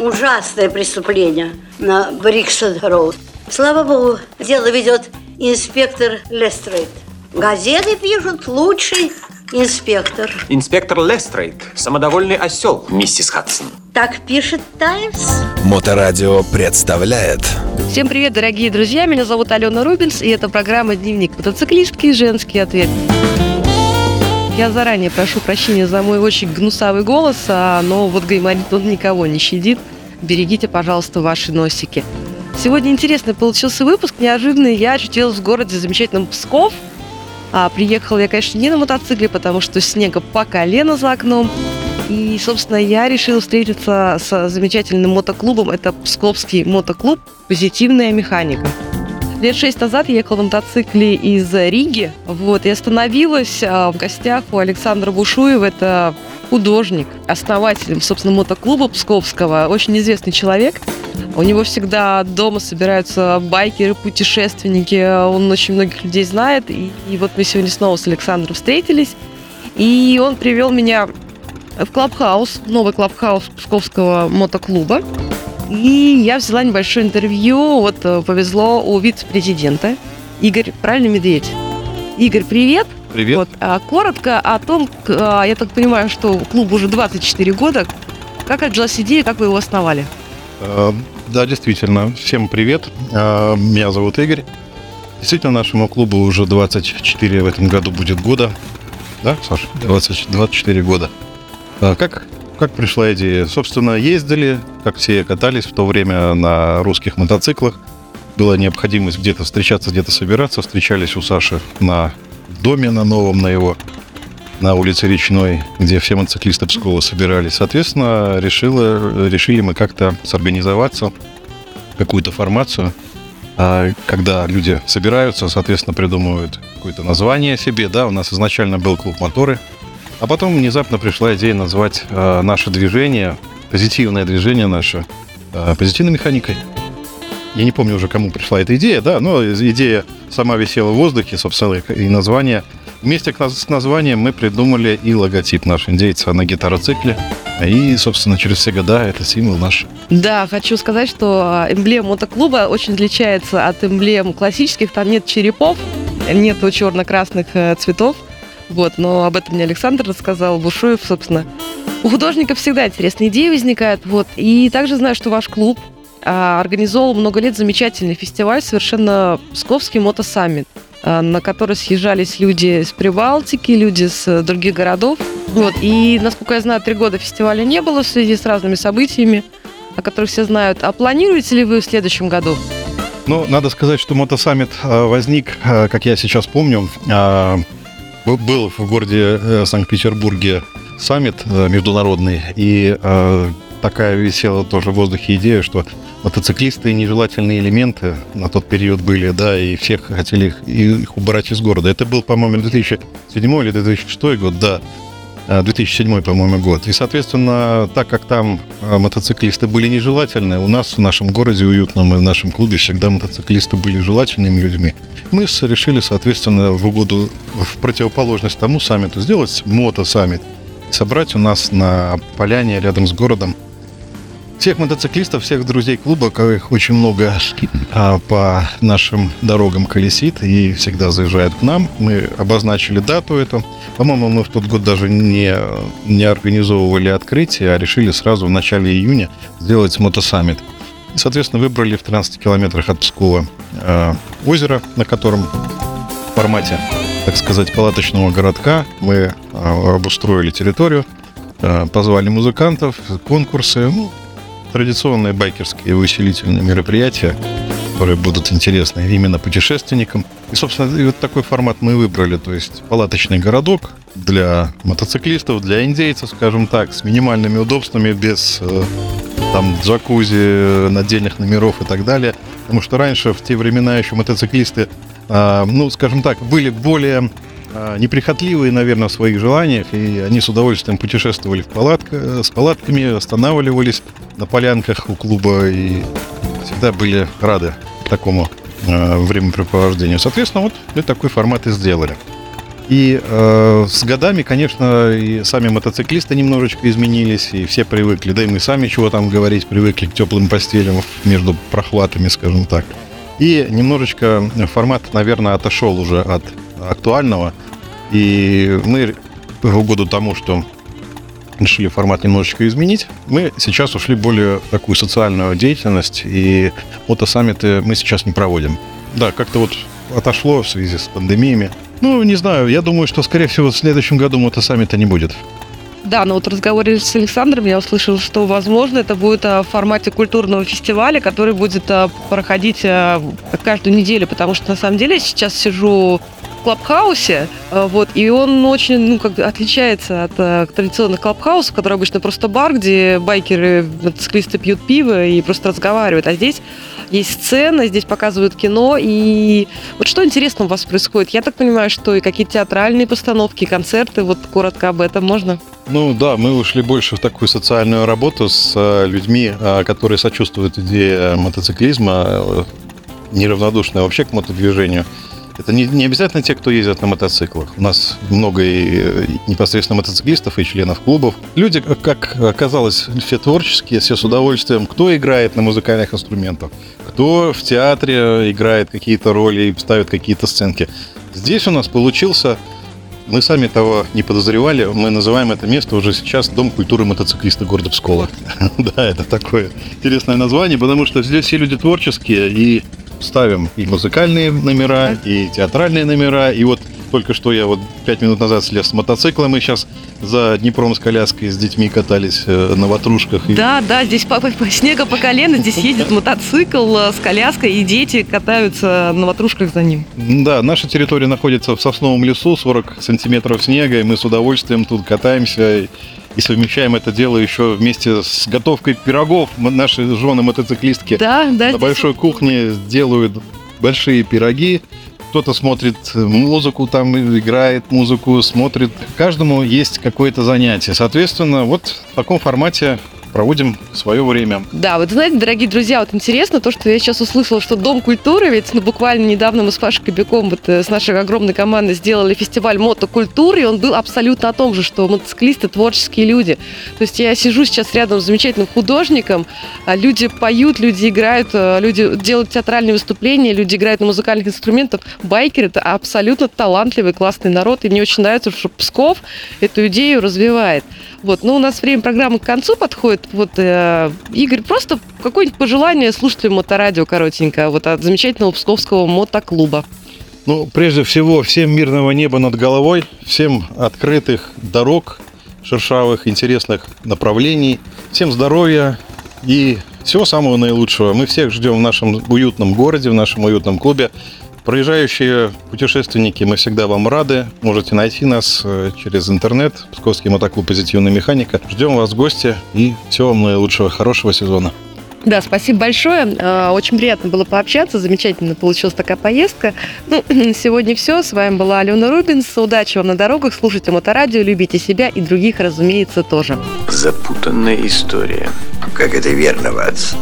ужасное преступление на Брикстон-Роуд. Слава богу, дело ведет инспектор Лестрейд. Газеты пишут лучший инспектор. Инспектор Лестрейд, самодовольный осел, миссис Хадсон. Так пишет Таймс. Моторадио представляет Всем привет, дорогие друзья! Меня зовут Алена Рубинс, и это программа «Дневник мотоциклистки. Женский ответ». Я заранее прошу прощения за мой очень гнусавый голос, а, но вот гайморит он никого не щадит. Берегите, пожалуйста, ваши носики. Сегодня интересный получился выпуск, неожиданный. Я очутилась в городе замечательном Псков. А приехала я, конечно, не на мотоцикле, потому что снега по колено за окном. И, собственно, я решила встретиться с замечательным мотоклубом. Это Псковский мотоклуб «Позитивная механика». Лет шесть назад я ехала на мотоцикле из Риги, вот, и остановилась а, в гостях у Александра Бушуева, это художник, основатель, собственно, мотоклуба Псковского, очень известный человек. У него всегда дома собираются байкеры, путешественники, он очень многих людей знает, и, и вот мы сегодня снова с Александром встретились, и он привел меня в clubhouse, новый clubhouse Псковского мотоклуба. И я взяла небольшое интервью, вот э, повезло у вице-президента Игорь, правильно, Медведь? Игорь, привет. Привет. Вот, а коротко о том, к- а, я так понимаю, что клубу уже 24 года. Как родилась идея, как вы его основали? Э, Да, действительно. Всем привет. Э, Меня зовут Игорь. Действительно, нашему клубу уже 24 в этом году будет года. Да, Саша? 20 24 года. А Как, как пришла идея? Собственно, ездили, как все катались в то время на русских мотоциклах. Была необходимость где-то встречаться, где-то собираться. Встречались у Саши на доме, на новом, на его на улице Речной, где все мотоциклисты Пскова собирались. Соответственно, решила, решили мы как-то сорганизоваться, какую-то формацию. А когда люди собираются, соответственно, придумывают какое-то название себе. Да, у нас изначально был клуб моторы, а потом внезапно пришла идея назвать э, наше движение, позитивное движение наше, э, позитивной механикой. Я не помню уже, кому пришла эта идея, да, но идея сама висела в воздухе, собственно, и название. Вместе с названием мы придумали и логотип наш индейца на гитароцикле. И, собственно, через все года это символ наш. Да, хочу сказать, что а, эмблема мотоклуба очень отличается от эмблем классических. Там нет черепов, нету черно-красных э, цветов. Вот, но об этом мне Александр рассказал, Бушуев, собственно. У художников всегда интересные идеи возникают. Вот. И также знаю, что ваш клуб а, организовал много лет замечательный фестиваль, совершенно Псковский мотосаммит, а, на который съезжались люди с Прибалтики, люди с э, других городов. Вот. И, насколько я знаю, три года фестиваля не было в связи с разными событиями о которых все знают. А планируете ли вы в следующем году? Ну, надо сказать, что мотосаммит э, возник, э, как я сейчас помню, б- был в городе э, Санкт-Петербурге саммит э, международный, и э, такая висела тоже в воздухе идея, что мотоциклисты нежелательные элементы на тот период были, да, и всех хотели их, их убрать из города. Это был, по-моему, 2007 или 2006 год, да. Э, 2007, по-моему, год. И, соответственно, так как там э, мотоциклисты были нежелательны, у нас в нашем городе уютном и в нашем клубе всегда мотоциклисты были желательными людьми. Мы решили, соответственно, в угоду, в противоположность тому саммиту, сделать мотосаммит. Собрать у нас на поляне рядом с городом всех мотоциклистов, всех друзей клуба, их очень много а, по нашим дорогам колесит и всегда заезжают к нам. Мы обозначили дату эту. По-моему, мы в тот год даже не, не организовывали открытие, а решили сразу в начале июня сделать мотосаммит. И, соответственно, выбрали в 13 километрах от Пскова э, озеро, на котором в формате, так сказать, палаточного городка мы э, обустроили территорию, э, позвали музыкантов, конкурсы, ну, традиционные байкерские увеселительные мероприятия, которые будут интересны именно путешественникам. И, собственно, и вот такой формат мы выбрали, то есть палаточный городок для мотоциклистов, для индейцев, скажем так, с минимальными удобствами, без э, там джакузи, надельных номеров и так далее. Потому что раньше, в те времена еще мотоциклисты, а, ну, скажем так, были более неприхотливые, наверное, в своих желаниях, и они с удовольствием путешествовали в палатка, с палатками, останавливались на полянках у клуба и всегда были рады такому э, времяпрепровождению. Соответственно, вот мы такой формат и сделали. И э, с годами, конечно, и сами мотоциклисты немножечко изменились, и все привыкли, да и мы сами, чего там говорить, привыкли к теплым постелям между прохватами, скажем так. И немножечко формат, наверное, отошел уже от актуального. И мы в году тому, что решили формат немножечко изменить, мы сейчас ушли более такую социальную деятельность, и мотосаммиты мы сейчас не проводим. Да, как-то вот отошло в связи с пандемиями. Ну, не знаю, я думаю, что, скорее всего, в следующем году мотосаммита не будет. Да, но вот в разговоре с Александром я услышала, что, возможно, это будет а, в формате культурного фестиваля, который будет а, проходить а, каждую неделю, потому что, на самом деле, я сейчас сижу клабхаусе, вот, и он очень, ну, как бы отличается от традиционных клабхаусов, которые обычно просто бар, где байкеры, мотоциклисты пьют пиво и просто разговаривают, а здесь есть сцена, здесь показывают кино, и вот что интересно у вас происходит? Я так понимаю, что и какие-то театральные постановки, концерты, вот коротко об этом можно? Ну да, мы ушли больше в такую социальную работу с э, людьми, э, которые сочувствуют идее мотоциклизма, э, неравнодушные вообще к мотодвижению. Это не, не обязательно те, кто ездят на мотоциклах. У нас много и непосредственно мотоциклистов, и членов клубов. Люди, как оказалось, все творческие, все с удовольствием. Кто играет на музыкальных инструментах, кто в театре играет какие-то роли и ставит какие-то сценки. Здесь у нас получился мы сами того не подозревали. Мы называем это место уже сейчас Дом культуры мотоциклиста города Пскова. Да, это такое интересное название, потому что здесь все люди творческие и ставим и музыкальные номера, и театральные номера. И вот только что я вот пять минут назад слез с мотоцикла, мы сейчас за Днепром с коляской с детьми катались э, на ватрушках. Да, да, здесь по, по, по снега по колено, здесь ездит мотоцикл э, с коляской, и дети катаются на ватрушках за ним. Да, наша территория находится в сосновом лесу, 40 сантиметров снега, и мы с удовольствием тут катаемся и совмещаем это дело еще вместе с готовкой пирогов. Наши жены мотоциклистки да, да, на здесь... большой кухне делают большие пироги кто-то смотрит музыку, там играет музыку, смотрит. Каждому есть какое-то занятие. Соответственно, вот в таком формате проводим свое время. Да, вот знаете, дорогие друзья, вот интересно то, что я сейчас услышала, что Дом культуры, ведь ну, буквально недавно мы с Пашей Кобяком вот, э, с нашей огромной командой сделали фестиваль мотокультуры, и он был абсолютно о том же, что мотоциклисты творческие люди. То есть я сижу сейчас рядом с замечательным художником, а люди поют, люди играют, а люди делают театральные выступления, люди играют на музыкальных инструментах. Байкеры – это абсолютно талантливый, классный народ, и мне очень нравится, что Псков эту идею развивает. Вот, ну, у нас время программы к концу подходит. Вот, э, Игорь, просто какое-нибудь пожелание слушателям моторадио коротенько, вот от замечательного псковского мотоклуба. Ну, прежде всего, всем мирного неба над головой, всем открытых дорог, шершавых, интересных направлений, всем здоровья и всего самого наилучшего. Мы всех ждем в нашем уютном городе, в нашем уютном клубе. Проезжающие путешественники, мы всегда вам рады. Можете найти нас э, через интернет. Псковский мотоклуб «Позитивная механика». Ждем вас в гости и всего вам наилучшего, хорошего сезона. Да, спасибо большое. А, очень приятно было пообщаться. Замечательно получилась такая поездка. Ну, сегодня все. С вами была Алена Рубинс. Удачи вам на дорогах. Слушайте моторадио, любите себя и других, разумеется, тоже. Запутанная история. Как это верно, Ватс?